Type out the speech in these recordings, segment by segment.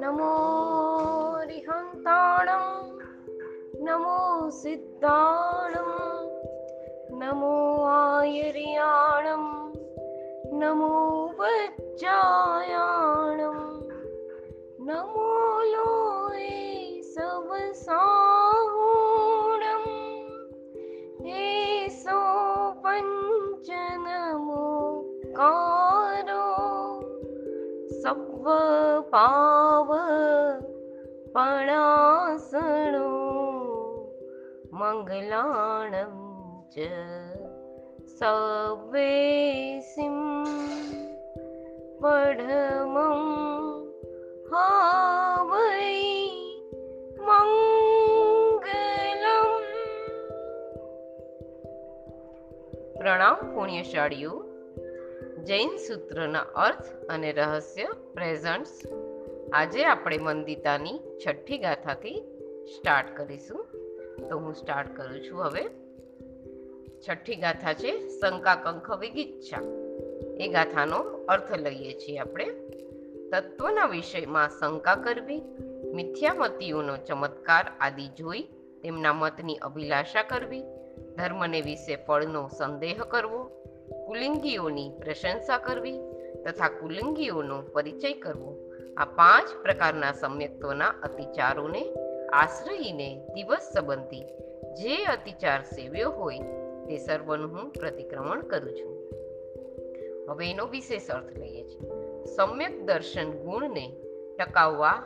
નમો રિહંતાણમ નમો સિદ્ધાણમ નમો આયર્યાણમ નમો વજ્જાયાણમ નમો લોએ પાવ પણાસણો મંગલાણમ ચ સવેસિમ પડમં હાવૈ મંગલમ પ્રણામ પુણ્યશાળીઓ જૈન સૂત્રના અર્થ અને રહસ્ય પ્રેઝન્ટ્સ આજે આપણે મંદિતાની છઠ્ઠી ગાથાથી સ્ટાર્ટ કરીશું. તો હું સ્ટાર્ટ કરું છું હવે. છઠ્ઠી ગાથા છે શંકા કંખ વિગિચ્છા. એ ગાથાનો અર્થ લઈએ છીએ આપણે. તત્વના વિષયમાં શંકા કરવી, મિથ્યામતીઓનો ચમત્કાર આદિ જોઈ, તેમના મતની અભિલાષા કરવી, ધર્મને વિશે ફળનો સંદેહ કરવો, કુલિંગીઓની પ્રશંસા કરવી તથા કુલિંગીઓનો પરિચય કરવો. આ પાંચ પ્રકારના સમ્યક્ત્વના અતિચારોને આશ્રયીને દિવસ સંબંધી જે અતિચાર સેવ્યો હોય તે સર્વનું હું પ્રતિક્રમણ કરું છું. હવે એનો વિશેષ અર્થ લઈએ છીએ. સમ્યક દર્શન ગુણને ટકાવવા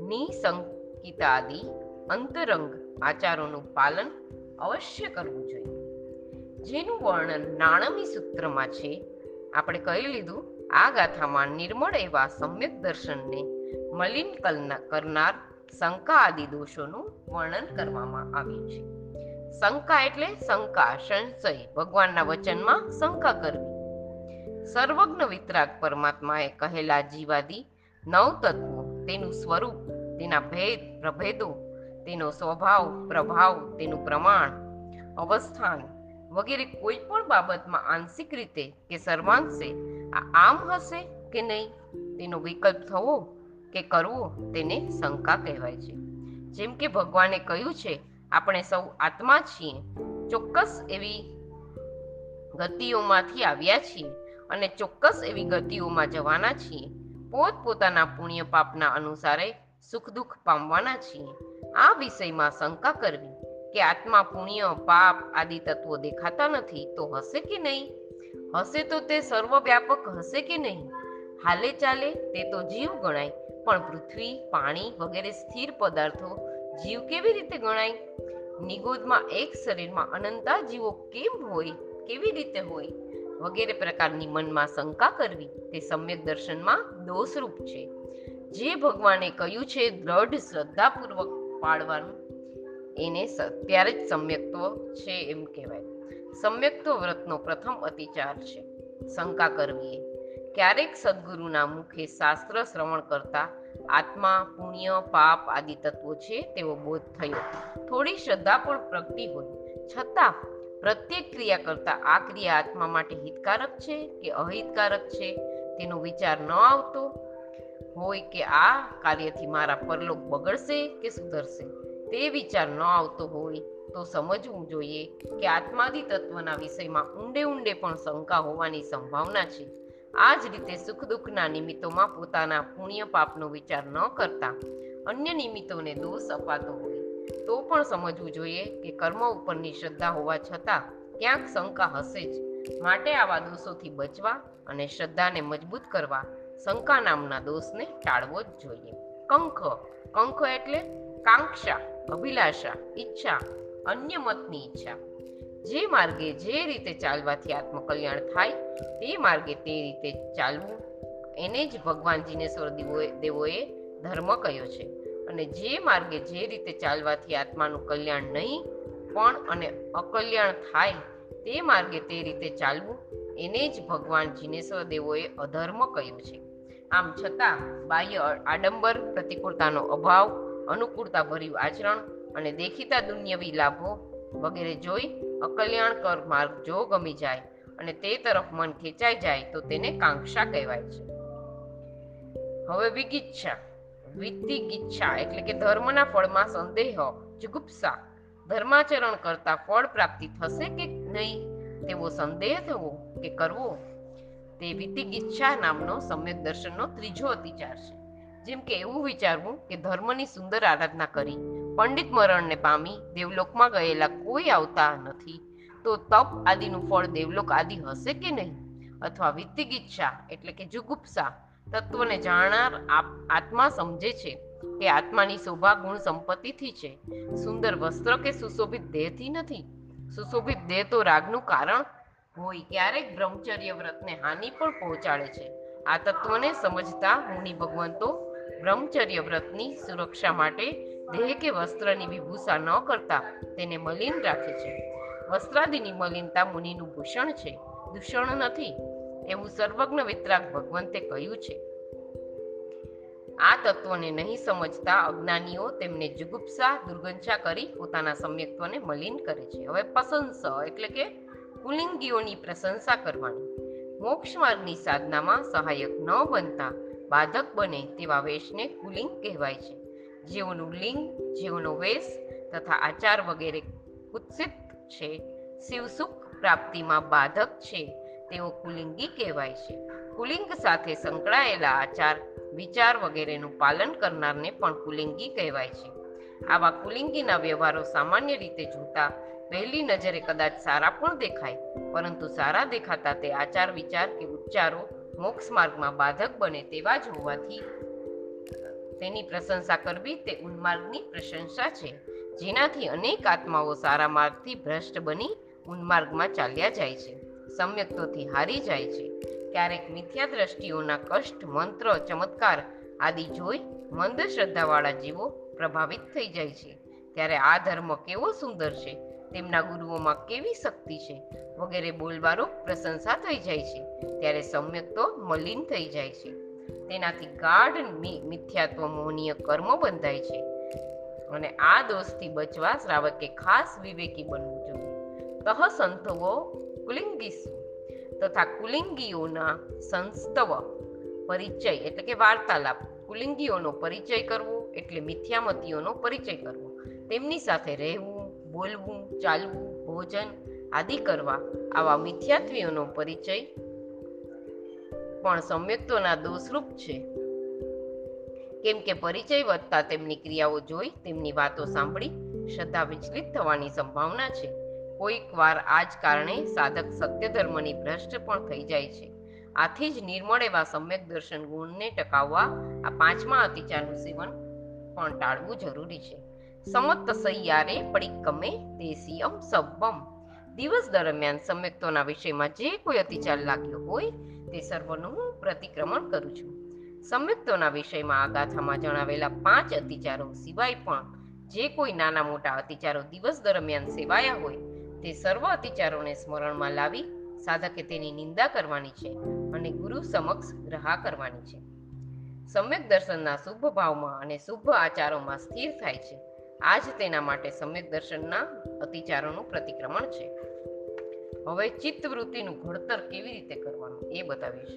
નિસંકિતાદિ અંતરંગ આચારોનું પાલન અવશ્ય કરવું જોઈએ. જેનું વર્ણન નાણમી સૂત્રમાં છે. આપણે કહી લીધું આ ગાથામાં નિર્મળ એવા સમ્યક દર્શનને મલિન કરનાર શંકા આદિ દોષોનું વર્ણન કરવામાં આવ્યું છે. શંકા એટલે શંકા, સંશય, ભગવાનના વચનમાં શંકા કરવી. સર્વજ્ઞ વિતરાગ પરમાત્માએ કહેલા જીવાદી નવ તત્વો તેનું સ્વરૂપ, તેના ભેદ, પ્રભેદો, તેનો સ્વભાવ, પ્રભાવ, તેનું પ્રમાણ, અવસ્થાન વગેરે કોઈ પણ બાબતમાં આંશિક રીતે કે સર્વાંશે આ આમ હશે કે નહીં? તેનો વિકલ્પ થવો કે કરવો તેને શંકા કહેવાય છે. જેમ કે ભગવાને કહ્યું છે, આપણે સૌ આત્મા છીએ, ચોક્કસ એવી ગતિઓમાંથી આવ્યા છીએ અને ચોક્કસ એવી ગતિઓમાં જવાના છીએ. પોત પોતાના પુણ્ય પાપના અનુસારે સુખ દુઃખ પામવાના છીએ. આ વિષયમાં શંકા કરવી કે આત્મા પુણ્ય, પાપ આદિ તત્વો દેખાતા નથી તો હશે કે નહીં? હશે તો તે સર્વવ્યાપક હશે કે નહીં? હાલે ચાલે તે તો જીવ ગણાય, પણ પૃથ્વી, પાણી વગેરે સ્થિર પદાર્થો જીવ કેવી રીતે ગણાય? નિગોદમાં એક શરીરમાં અનંતા જીવો કેમ હોય, કેવી રીતે હોય? વગેરે પ્રકારની મનમાં શંકા કરવી તે સમ્યક દર્શનમાં દોષરૂપ છે. જે ભગવાને કહ્યું છે, દ્રઢ શ્રદ્ધાપૂર્વક પાળવાનું, એને અત્યારે જ સમ્યક્ત્વ છે એમ કહેવાય. સમ્યક્ત્વ વ્રતનો પ્રથમ અતિચાર છે. શંકા કરવી ક્યારેક સદગુરુના મુખે શાસ્ત્ર શ્રવણ કરતા આત્મા, પુણ્ય, પાપ આદિ તત્વો છે તેવો બોધ થયો. થોડી શ્રદ્ધા પણ પ્રગટી હોય. છતાં પ્રત્યેક ક્રિયા કરતા આ ક્રિયા આત્મા માટે હિતકારક છે કે અહિતકારક છે તેનો વિચાર ન આવતો હોય કે આ કાર્યથી મારા પરલોક બગડશે કે સુધરશે? તે વિચાર ન આવતો હોય તો સમજવું જોઈએ કે આત્માદિ તત્વના વિષયમાં ઊંડે ઊંડે પણ શંકા હોવાની સંભાવના છે. આ જ રીતે સુખ દુઃખના નિમિત્તોમાં પોતાના પુણ્ય પાપનો વિચાર ન કરતા અન્ય નિમિત્તોને દોષ અપાતો હોય, તો પણ સમજવું જોઈએ કે કર્મ ઉપરની શ્રદ્ધા હોવા છતાં ક્યાંક શંકા હશે જ. માટે આવા દોષોથી બચવા અને શ્રદ્ધાને મજબૂત કરવા શંકા નામના દોષને ટાળવો જ જોઈએ. કંખ કંખ એટલે કાંક્ષા, અભિલાષા, ઈચ્છા અન્ય મતની ઈચ્છા. જે માર્ગે જે રીતે ચાલવાથી આત્મકલ્યાણ થાય, તે માર્ગે તે રીતે ચાલવું, એને જ ભગવાનજીને સ્વરદેવોએ દેવોએ ધર્મ કહ્યો છે. અને જે માર્ગે જે રીતે ચાલવાથી આત્માનું કલ્યાણ નહીં, પણ અને અકલ્યાણ થાય, તે માર્ગે તે રીતે ચાલવું, એને જ ભગવાન જીનેશ્વર દેવોએ અધર્મ કહ્યું છે. આમ છતાં બાહ્ય આડંબર, પ્રતિકૂળતાનો અભાવ અનુકૂળતા ભર્યું આચરણ અને દેખીતા દુન્યવી લાભો વગેરે જોઈ અકલ્યાણકર માર્ગ જો ગમી જાય અને તે તરફ મન ખેંચાઈ જાય તો તેને કાંક્ષા કહેવાય છે. હવે વિગિચ્છા. વિતિગિચ્છા એટલે કે ધર્મના ફળમાં સંદેહ જુગુપ્સા ધર્માચરણ કરતા ફળ પ્રાપ્તિ થશે કે નહીં? તેવો સંદેહ થવો કે કરવો? તે વિતિગિચ્છા નામનો સમ્યક દર્શનનો ત્રીજો અતિચાર છે. જેમ કે એવું વિચારવું કે ધર્મની સુંદર આરાધના કરી પંડિત મરણને પામી દેવલોકમાં ગયેલા કોઈ આવતા નથી. તો તપ આદિનું ફળ દેવલોક આદિ હશે કે નહીં? અથવા વિતિગિચ્છા એટલે કે જુગુપ્સા, તત્વને જાણનાર આત્મા સમજે છે કે આત્માની શોભા ગુણ સંપત્તિથી છે. સુંદર વસ્ત્ર કે સુશોભિત દેહથી નથી? સુશોભિત દેહ તો રાગનું કારણ હોય ક્યારેક બ્રહ્મચર્ય વ્રતને હાનિ પણ પહોંચાડે છે. આ તત્વને સમજતા મુનિ ભગવંતો બ્રહ્મચર્ય વ્રતની સુરક્ષા માટે દેહ કે વસ્ત્રની વિભૂષા ન કરતા તેને મલિન રાખે છે. વસ્ત્રાદિની મલિનતા મુનિનું ભૂષણ છે. દૂષણ નથી, એવું સર્વજ્ઞ વિતરાગ ભગવંતે કહ્યું છે. આ તત્વને નહીં સમજતા અજ્ઞાનીઓ તેમને જુગુપ્સા દુર્ગંછા કરી પોતાના સમ્યક્ત્વને મલિન કરે છે. હવે પસંસ એટલે કે પુલિંગીઓની પ્રશંસા કરવાની. મોક્ષ માર્ગની સાધનામાં સહાયક ન બનતા બાધક બને તેવા વેશને કુલિંગ કહેવાય છે. જેઓનું લિંગ, જેઓનો વેશ તથા આચાર વગેરે કુત્સિત છે શિવસુખ પ્રાપ્તિમાં બાધક છે, તેઓ કુલિંગી કહેવાય છે. કુલિંગ સાથે સંકળાયેલા આચાર, વિચાર વગેરેનું પાલન કરનારને પણ કુલિંગી કહેવાય છે. આવા કુલિંગીના વ્યવહારો સામાન્ય રીતે જોતા પહેલી નજરે કદાચ સારા પણ દેખાય, પરંતુ સારા દેખાતા તે આચાર, વિચાર કે ઉચ્ચારો મોક્ષ માર્ગમાં બાધક બને તેવા જ હોવાથી તેની પ્રશંસા કરવી તે ઉન્માર્ગની પ્રશંસા છે. જેનાથી અનેક આત્માઓ સારા માર્ગથી ભ્રષ્ટ બની ઉન્માર્ગમાં ચાલ્યા જાય છે. સમ્યક્તોથી હારી જાય છે. ક્યારેક મિથ્યા દ્રષ્ટિઓના કષ્ટ, મંત્ર, ચમત્કાર આદિ જોઈ મંદ શ્રદ્ધાવાળા જીવો પ્રભાવિત થઈ જાય છે. ત્યારે આ ધર્મ કેવો સુંદર છે? તેમના ગુરુઓમાં કેવી શક્તિ છે? વગેરે બોલબારો પ્રશંસા થઈ જાય છે. ત્યારે સમ્યક તો મલિન થઈ જાય છે. તેનાથી ગાઢ મિથ્યાત્વ, મોહનીય કર્મ બંધાય છે. અને આ દોષથી બચવા શ્રાવકે ખાસ વિવેકી બનવું જોઈએ. તહ સંતવો કુલિંગીસુ. તથા કુલિંગીઓના સંસ્તવ પરિચય, એટલે કે વાર્તાલાપ. કુલિંગીઓનો પરિચય કરવો એટલે મિથ્યામતીઓનો પરિચય કરવો. તેમની સાથે રહેવું, બોલવું, ચાલવું, ભોજન આદિ કરવા આવા મિથ્યાત્વીઓનો પરિચય પણ સમ્યક્તોના દોષરૂપ છે. કેમ કે પરિચય વધતા તેમની ક્રિયાઓ જોઈ, તેમની વાતો સાંભળી, શ્રદ્ધા વિચલિત થવાની સંભાવના છે. કોઈક વાર આ જ કારણે સાધક સત્ય ધર્મની ભ્રષ્ટ પણ થઈ જાય છે. આથી જ નિર્મળ એવા સમ્યક દર્શન ગુણને ટકાવવા આ પાંચમા અતિચારનું સેવન પણ ટાળવું જરૂરી છે. સમત સૈયારે પડિક્કમે દેશીયમ સબ્બમ દિવસ દરમિયાન સમ્યક્તોના વિષયમાં જે કોઈ અતિચાર લાગ્યો હોય તે સર્વનું હું પ્રતિક્રમણ કરું છું. સમ્યક્તોના વિષયમાં આ ગાથામાં જણાવેલા પાંચ અતિચારો સિવાય પણ જે કોઈ નાના મોટા અતિચારો દિવસ દરમિયાન સેવાયા હોય તે સર્વ અતિચારોને સ્મરણમાં લાવી સાધકે તેની નિંદા કરવાની છે અને ગુરુ સમક્ષ રહા કરવાની છે. સમ્યક દર્શનના શુભ ભાવમાં અને શુભ આચારોમાં સ્થિર થાય છે. આ જ તેના માટે સમ્યક દર્શનના અતિચારોનું પ્રતિક્રમણ છે. હવે ચિત્તવૃત્તિનું ઘડતર કેવી રીતે કરવાનું એ બતાવીશ.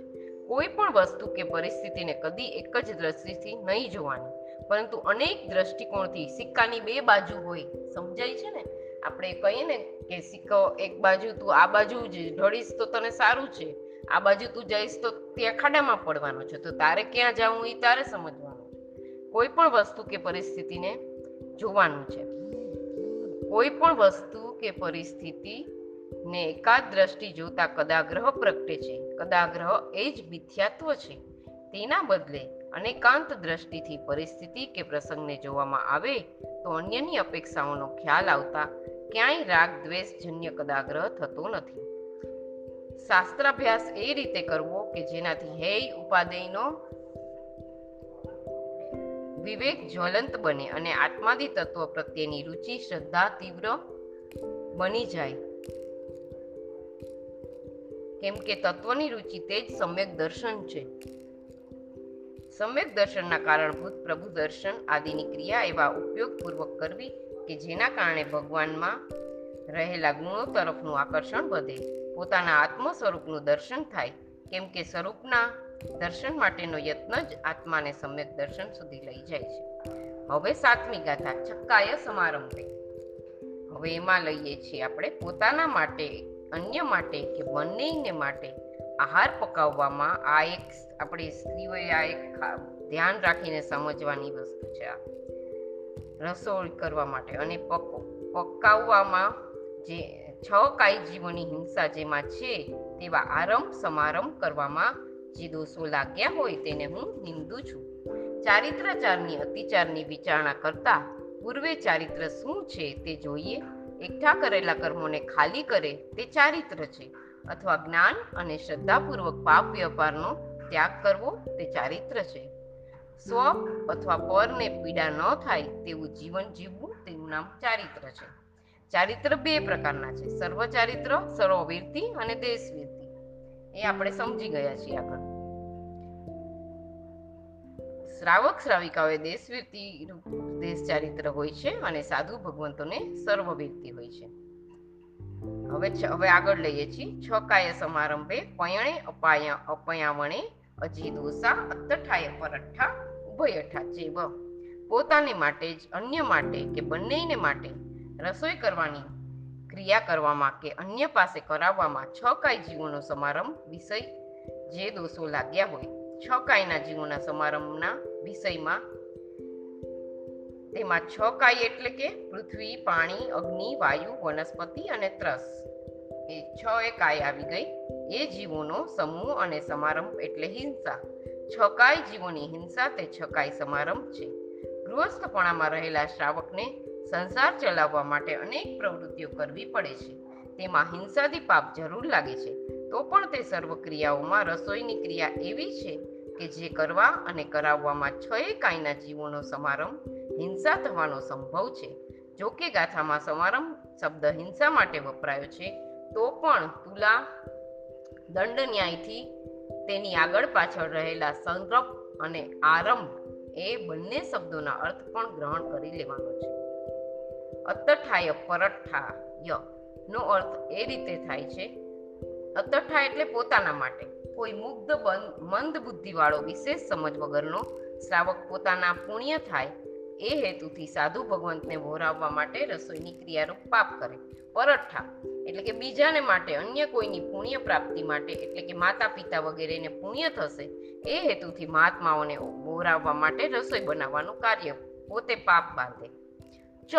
કોઈ પણ વસ્તુ કે પરિસ્થિતિને કદી એક જ દ્રષ્ટિથી નહીં જોવાની, પરંતુ અનેક દ્રષ્ટિકોણથી સિક્કાની બે બાજુ હોય, સમજાય છે ને? આપણે કહીએ ને કે સિક્કો એક બાજુ તું, આ બાજુ જ ઢળીશ તો તને સારું છે. આ બાજુ તું જઈશ તો ત્યાં ખાડામાં પડવાનો છે. તો તારે ક્યાં જવું એ તારે સમજવાનું કોઈ પણ વસ્તુ કે પરિસ્થિતિને જોવાનું છે. કોઈ પણ વસ્તુ કે પરિસ્થિતિ ને એકાદ દ્રષ્ટિ જોતા કદાગ્રહ પ્રગટે છે. કદાગ્રહ એ જ મિથ્યાત્વ છે. તેના બદલે અનેકાંત દ્રષ્ટિથી પરિસ્થિતિ કે પ્રસંગને જોવામાં આવે તો અન્યની અપેક્ષાઓનો ખ્યાલ આવતા ક્યાંય રાગ દ્વેષ જન્ય કદાગ્રહ થતો નથી. શાસ્ત્રાભ્યાસ એ રીતે કરવો કે જેનાથી હેય ઉપાદેયનો વિવેક જ્વલંત બને અને આત્માદી તત્વ પ્રત્યેની રુચિ, શ્રદ્ધા તીવ્ર બની જાય. કેમ કે તત્વની રુચિ તે જ સમ્યક દર્શન છે. સમ્યક દર્શનના કારણભૂત પ્રભુ દર્શન આદિની ક્રિયા એવા ઉપયોગપૂર્વક કરવી કે જેના કારણે ભગવાનમાં રહેલા ગુણો તરફનું આકર્ષણ વધે. પોતાના આત્મ સ્વરૂપનું દર્શન થાય. કેમ કે સ્વરૂપના દર્શન માટેનો યત્ન જ આત્માને સમ્યક દર્શન સુધી લઈ જાય છે. હવે સાતમી ગાથા છક્કાય સમારંભે. હવે એમાં લઈએ છીએ આપણે પોતાના માટે, અન્ય માટે કે બંનેને માટે આહાર પકાવવામાં આ એક આપણી સ્ત્રીઓએ આ એક ધ્યાન રાખીને સમજવાની વસ્તુ છે આ. રસોઈ કરવા માટે અને પક, પકાવવામાં જે, છ કાય જીવોની હિંસા જેમાં છે, તેવા આરંભ સમારંભ કરવામાં જે દોષો લાગ્યા હોય તેને હું નિંદુ છું. ચારિત્રચારની, અતિચારની વિચારણા કરતા પૂર્વે ચારિત્ર શું છે તે જોઈએ. એકઠા કરેલા કર્મોને ખાલી કરે તે ચારિત્ર છે. અથવા જ્ઞાન અને શ્રદ્ધાપૂર્વક પાપ વ્યાપારનો ત્યાગ કરવો તે ચારિત્ર છે. સ્વ અથવા પરને પીડા ન થાય તેવું જીવન જીવવું તેનું નામ ચારિત્ર છે. ચારિત્ર બે પ્રકારના છે. સર્વ ચારિત્ર સર્વવીરતિ અને દેશવીરતિ એ આપણે સમજી ગયા છીએ આગળ. શ્રાવક શ્રાવિકાઓએ દેશવીરતિ દેશ ચારિત્ર હોય છે અને સાધુ ભગવંતોને સર્વવીરતિ હોય છે. હવે હવે આગળ લઈએ છીએ. છ કાય સમારંભે પયણે અપાય, અપયાવણે અજી દોસા અત્તઠાય પરઠ્ઠા ઉભયઠા જેવ. પોતાને માટે જ, અન્ય માટે કે બંનેને માટે રસોઈ કરવાની ક્રિયા કરવામાં કે અન્ય પાસે કરાવવામાં છ કાય જીવોનો સમારંભ વિષય જે દોષો લાગ્યા હોય. છ કાયના જીવોના સમારંભના વિષયમાં તેમાં છ કાય એટલે કે પૃથ્વી, પાણી, અગ્નિ, વાયુ, વનસ્પતિ અને ત્રસ. એ છ એ કાય આવી ગઈ. એ જીવોનો સમૂહ અને સમારંભ એટલે હિંસા. છકાય જીવોની હિંસા તે છકાય સમારંભ છે. ગૃહસ્થપણામાં રહેલા શ્રાવકને સંસાર ચલાવવા માટે અનેક પ્રવૃત્તિઓ કરવી પડે છે. તેમાં હિંસાથી પાપ જરૂર લાગે છે. તો પણ તે સર્વ ક્રિયાઓમાં રસોઈની ક્રિયા એવી છે કે જે કરવા અને કરાવવામાં છ કાયના જીવોનો સમારંભ હિંસા થવાનો સંભવ છે. જો કે ગાથામાં સમારંભ શબ્દ હિંસા માટે વપરાયો છે, તો પણ તુલા દંડ ન્યાયથી તેની આગળ પાછળ રહેલા સંરપ અને આરંભ એ બંને શબ્દોના અર્થ પણ ગ્રહણ કરી લેવાનો છે. અતઠાય પરઠાય નો અર્થ એ રીતે થાય છે અતઠા એટલે પોતાના માટે. કોઈ મુગ્ધ મંદ બુદ્ધિવાળો વિશેષ સમજ વગરનો શ્રાવક પોતાના પુણ્ય થાય, એ હેતુથી સાધુ ભગવંતને વોરાવવા માટે રસોઈની ક્રિયારૂપ પાપ કરે. પરઠા એટલે કે બીજાને માટે, અન્ય કોઈની પુણ્ય પ્રાપ્તિ માટે, એટલે કે માતા પિતા વગેરેને પુણ્ય થશે, એ હેતુથી મહાત્માઓને વોરાવવા માટે રસોઈ બનાવવાનું કાર્ય પોતે પાપ બાંધે. ચ.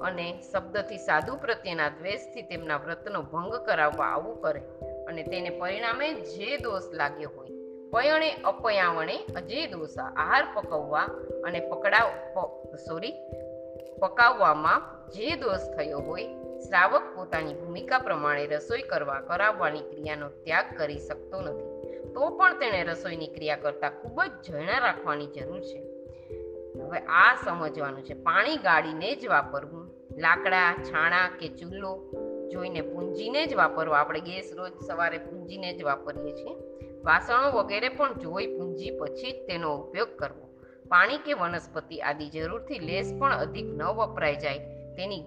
અને શબ્દથી સાધુ પ્રત્યેના દ્વેષથી તેમના વ્રતનો ભંગ કરાવવા આવું કરે અને તેને પરિણામે જે દોષ લાગ્યો હોય, પયણે અપયાવણે અજે દોષા આહાર પકવવા અને પકડાવ સોરી, પકાવવામાં જે દોષ થયો હોય, શ્રાવક પોતાની ભૂમિકા પ્રમાણે રસોઈ કરવા, કરાવવાની ક્રિયાનો ત્યાગ કરી શકતો નથી. તો પણ તેણે રસોઈની ક્રિયા કરતાં ખૂબ જ જણા રાખવાની જરૂર છે. હવે આ સમજવાનું છે. પાણી ગાળીને જ વાપરવું. લાકડા, છાણા કે ચૂલો જોઈને પૂંજીને જ વાપરવો. આપણે ગેસ રોજ સવારે પૂંજીને જ વાપરીએ છીએ. વાસણો વગેરે પણ જોઈ પૂંજી પછી જ તેનો ઉપયોગ કરવો. પાણી કે વનસ્પતિ આદિ જરૂરથી લેસ પણ અધિક ન વપરાઈ જાય. તેની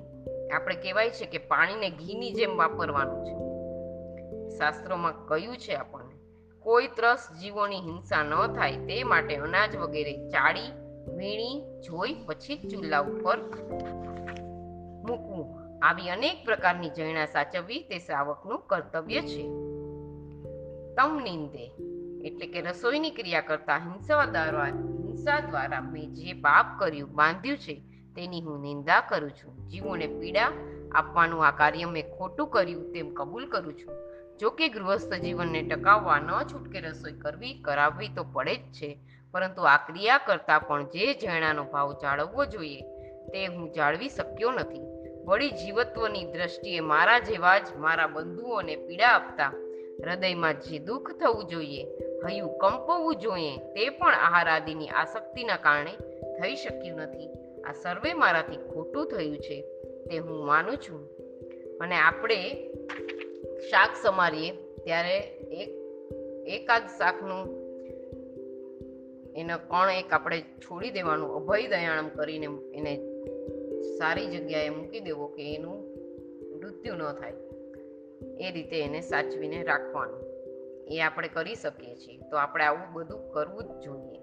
આપણે કહેવાય છે કે પાણીને ઘીની જેમ વાપરવાનું છે. શાસ્ત્રોમાં કહ્યું છે આપણને, કોઈ ત્રસ જીવોની હિંસા ન થાય, તે માટે અનાજ વગેરે ચાળી વીણી, જોઈ, પછી ચૂલા ઉપર મૂકવું. આવી અનેક પ્રકારની જૈણા સાચવવી તે શ્રાવકનું કર્તવ્ય છે. તમ નિંદે, એટલે કે રસોઈની ક્રિયા કરતા હિંસા દ્વારા હિંસા દ્વારા મેં જે પાપ કર્યું, બાંધ્યું છે, તેની હું નિંદા કરું છું. જીવોને પીડા આપવાનું આ કાર્ય મેં ખોટું કર્યું તેમ કબૂલ કરું છું. જો કે ગૃહસ્થ જીવનને ટકાવવા ન છૂટકે રસોઈ કરવી, કરાવવી તો પડે જ છે. પરંતુ આ ક્રિયા કરતાં પણ જે જૈણાનો ભાવ જાળવવો જોઈએ, તે હું જાળવી શક્યો નથી. વળી જીવત્વની દ્રષ્ટિએ મારા જેવા જ મારા બંધુઓને પીડા આપતા હૃદયમાં જે દુઃખ થવું જોઈએ, હયું કંપવું જોઈએ, તે પણ આહાર આદિની આસક્તિના કારણે થઈ શક્યું નથી. આ સર્વે મારાથી ખોટું થયું છે, તે હું માનું છું. અને આપણે શાક સમારીએ, ત્યારે એક, એકાદ શાકનું એનો કણ એક આપણે છોડી દેવાનું, અભય દયાણમ કરીને એને સારી જગ્યાએ મૂકી દેવો કે એનું મૃત્યુ ન થાય. એ રીતે એને સાચવીને રાખવાનું. એ આપણે કરી શકીએ છીએ. તો આપણે આવું બધું કરવું જ જોઈએ.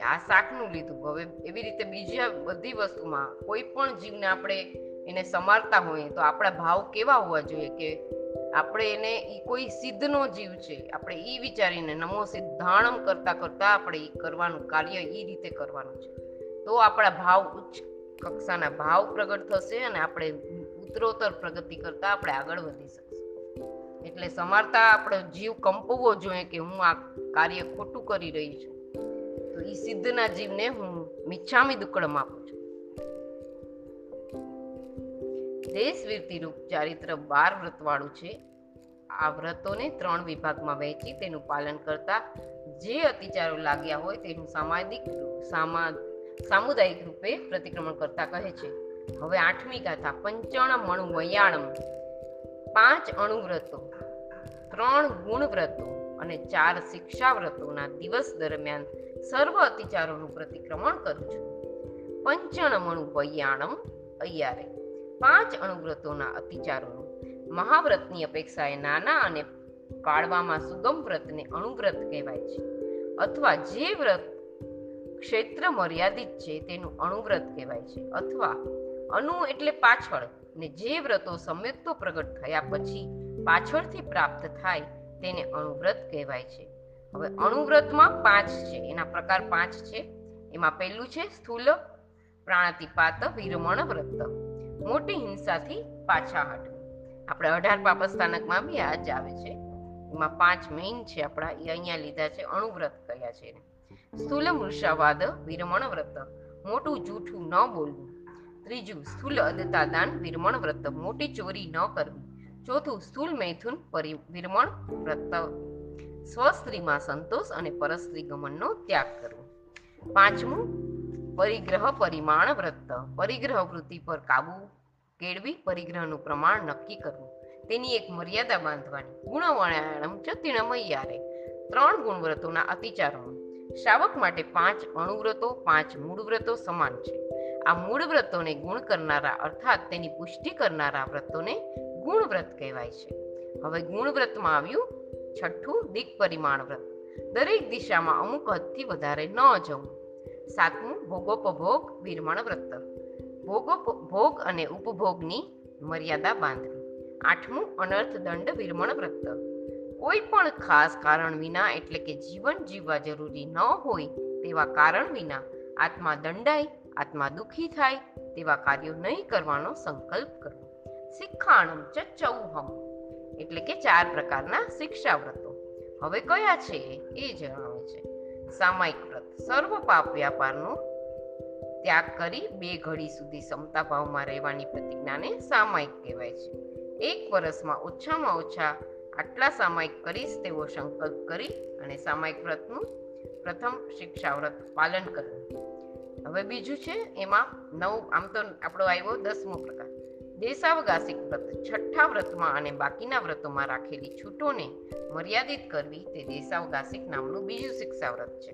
આ શાકનું લીધું. હવે એવી રીતે બીજા બધી વસ્તુમાં કોઈ પણ જીવને આપણે એને સમારતા હોઈએ તો આપણા ભાવ કેવા હોવા જોઈએ કે આપણે એને એ કોઈ સિદ્ધનો જીવ છે. આપણે એ વિચારીને નમો સિદ્ધાણમ કરતા કરતા આપણે એ કરવાનું કાર્ય એ રીતે કરવાનું છે. તો આપણા ભાવ ઉચ્ચ કક્ષાના ભાવ પ્રગટ થશે અને આપણે ઉત્તરોત્તર પ્રગતિ કરતા આપણે આગળ વધી શકશું. એટલે સમારતા આપણો જીવ કંપવો જોઈએ કે હું આ કાર્ય ખોટું કરી રહી છું. તો એ સિદ્ધના જીવને હું મિચ્છામી દુક્કડમ આપું છું. દેશવીરતી રૂપ ચારિત્ર બાર વ્રતવાળું છે. આ વ્રતોને ત્રણ વિભાગમાં વહેંચી તેનું પાલન કરતા જે અતિચારો લાગ્યા હોય તેનું સામાજિક સામા, સામુદાયિક રૂપે પ્રતિક્રમણ કરતા કહે છે. હવે આઠમી ગાથા, પંચણ મણુ વયાણમ, પાંચ અણુવ્રતો ત્રણ ગુણ વ્રતો અને ચાર શિક્ષા વ્રતોના દિવસ દરમિયાન સર્વ અતિચારોનું પ્રતિક્રમણ કરું છું. પંચણ મણુ વૈયાણમ અయ్યારે પાંચ અણુવ્રતોના અતિચારોનું. મહાવ્રતની અપેક્ષાએ નાના અને પાળવામાં સુગમ વ્રતને અણુવ્રત કહેવાય છે. અથવા જે વ્રત ક્ષેત્ર મર્યાદિત છે તેનું અણુવ્રત કહેવાય છે. અથવા અનુ એટલે પાછળ ને જે વ્રતો સમ્યક્તો પ્રગટ થયા પછી પાછળથી પ્રાપ્ત થાય તેને અણુવ્રત કહેવાય છે. હવે અણુવ્રતમાં પાંચ છે. એના પ્રકાર પાંચ છે. એમાં પહેલું છે સ્થૂલ, પ્રાણાતિપાત, વિરમણ, વ્રત. મોટી હિંસાથી પાછા હટવું આપણે અઢાર પાપસ્થાનકમાં બી આ આવે છે. એમાં પાંચ મેઇન છે આપણા, એ અહીંયા લીધા છે, અણુવ્રત કયા છે સ્થૂલ મૃષાવાદ વિરમણ વ્રત મોટું જૂઠું ન બોલવું. ત્રીજું, સ્થૂલ અદતા દાન વિરમણ વ્રત મોટી ચોરી ન કરવી. ચોથું, સ્થૂલ મૈથુન વિરમણ વ્રત સ્વસ્ત્રીમાં સંતોષ અને પરસ્ત્રી ગમનનો ત્યાગ કરવો. પાંચમું પરિગ્રહ પરિમાણ વ્રત પરિગ્રહ વૃત્તિ પર કાબુ કેળવી પરિગ્રહનું પ્રમાણ નક્કી કરવું. તેની એક મર્યાદા બાંધવાની. ગુણવણાણમ ચ તિણમય્યારે ત્રણ ગુણવ્રતોના અતિચારો શ્રાવક માટે પાંચ અણુવ્રતો, પાંચ મૂળ વ્રતો સમાન છે. આ મૂળ વ્રતોને ગુણ કરનારા અર્થાત તેની પુષ્ટિ કરનારા વ્રતોને ગુણ વ્રત કહેવાય છે. હવે ગુણ વ્રતમાં આવ્યું છઠ્ઠું દિક પરિમાણ વ્રત. દરેક દિશામાં અમુક હદથી વધારે ન જવું. સાતમું ભોગોપભોગ વિરમણ વ્રત ભોગો ભોગ અને ઉપભોગની મર્યાદા બાંધવી. આઠમું અનર્થ દંડ વિરમણ વ્રત કોઈ પણ ખાસ કારણ વિના એટલે કે જીવન જીવવા જરૂરી ન હોય તેવા કારણ વિના આત્મા દંડાય, આત્મા દુઃખી થાય તેવા કાર્યો નહીં કરવાનો સંકલ્પ કરવો ચ ચૌહમ. એટલે કે ચાર પ્રકારના શિક્ષા વ્રતો હવે કયા છે? એ જણાવે. સામાયિક વ્રત. સર્વ પાપ વ્યાપારનો ત્યાગ કરી બે ઘડી સુધી સમતા ભાવમાં રહેવાની પ્રતિજ્ઞાને સામાયિક કહેવાય છે. એક વર્ષમાં ઓછામાં ઓછા આટલા સામાયિક કરીશ તેવો સંકલ્પ કરી અને સામાયિક વ્રતનું પ્રથમ શિક્ષા વ્રત પાલન કરવું હવે બીજું છે, એમાં નવ, આમ તો આપણો આવ્યો દસમો પ્રકાર. દેશાવગાસિક વ્રત, છઠ્ઠા વ્રતમાં અને બાકીના વ્રતોમાં રાખેલી છૂટોને મર્યાદિત કરવી તે દેશાવગાસિક નામનું બીજું શિક્ષા વ્રત છે.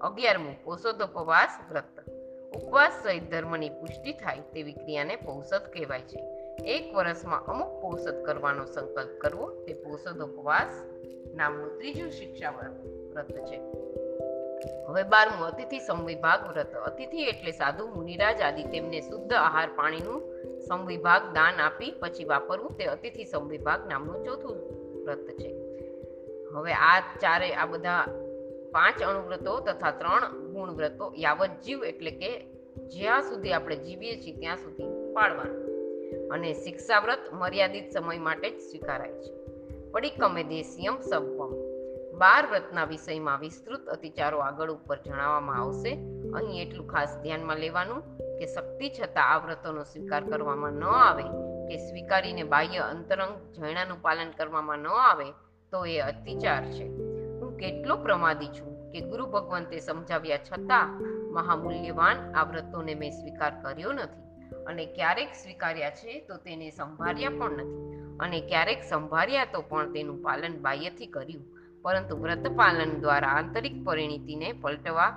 અગિયારમું પોષોદોપવાસ વ્રત. ઉપવાસ સહિત ધર્મની પુષ્ટિ થાય તેવી ક્રિયાને પૌષદ કહેવાય છે. એક વર્ષમાં અમુક પૌષદ કરવાનો સંકલ્પ કરવો તે પૌષદોપવાસ નામનું ત્રીજું શિક્ષા વ્રત છે. હવે બારમું, અતિથિ સંવિભાગ વ્રત. અતિથિ એટલે સાધુ, મુનિરાજ આદિ તેમને શુદ્ધ આહાર પાણીનું સંવિભાગ દાન આપી પછી વાપરવું તે અતિથિ સંવિભાગ નામનું ચોથું વ્રત છે. હવે આ ચારે આ બધા પાંચ અણુવ્રતો તથા ત્રણ ગુણ વ્રતો યાવત જીવ એટલે કે જ્યાં સુધી આપણે જીવીએ છીએ ત્યાં સુધી પાળવાનું. અને શિક્ષા વ્રત મર્યાદિત સમય માટે જ સ્વીકારાય છે. પડિકમે દેશિયમ સવમ બાર વ્રતના વિષયમાં વિસ્તૃત અતિચારો આગળ ઉપર જણાવવામાં આવશે. અહીં એટલું ખાસ ધ્યાનમાં લેવાનું કે શક્તિ છતાં આ વ્રતોનો સ્વીકાર કરવામાં ન આવે, કે સ્વીકારીને બાહ્ય અંતરંગ જૈણાનું પાલન કરવામાં ન આવે, તો એ અતિચાર છે. હું કેટલો પ્રમાદી છું કે ગુરુ ભગવંતે સમજાવ્યા છતાં મહામૂલ્યવાન આ વ્રતોને મેં સ્વીકાર કર્યો નથી અને ક્યારેક સ્વીકાર્યા છે તો તેને સંભાળ્યા પણ નથી અને ક્યારેક સંભાળ્યા તો પણ તેનું પાલન બાહ્યથી કર્યું, પરંતુ વ્રત પાલન દ્વારા આંતરિક પરિણીતિને પલટવા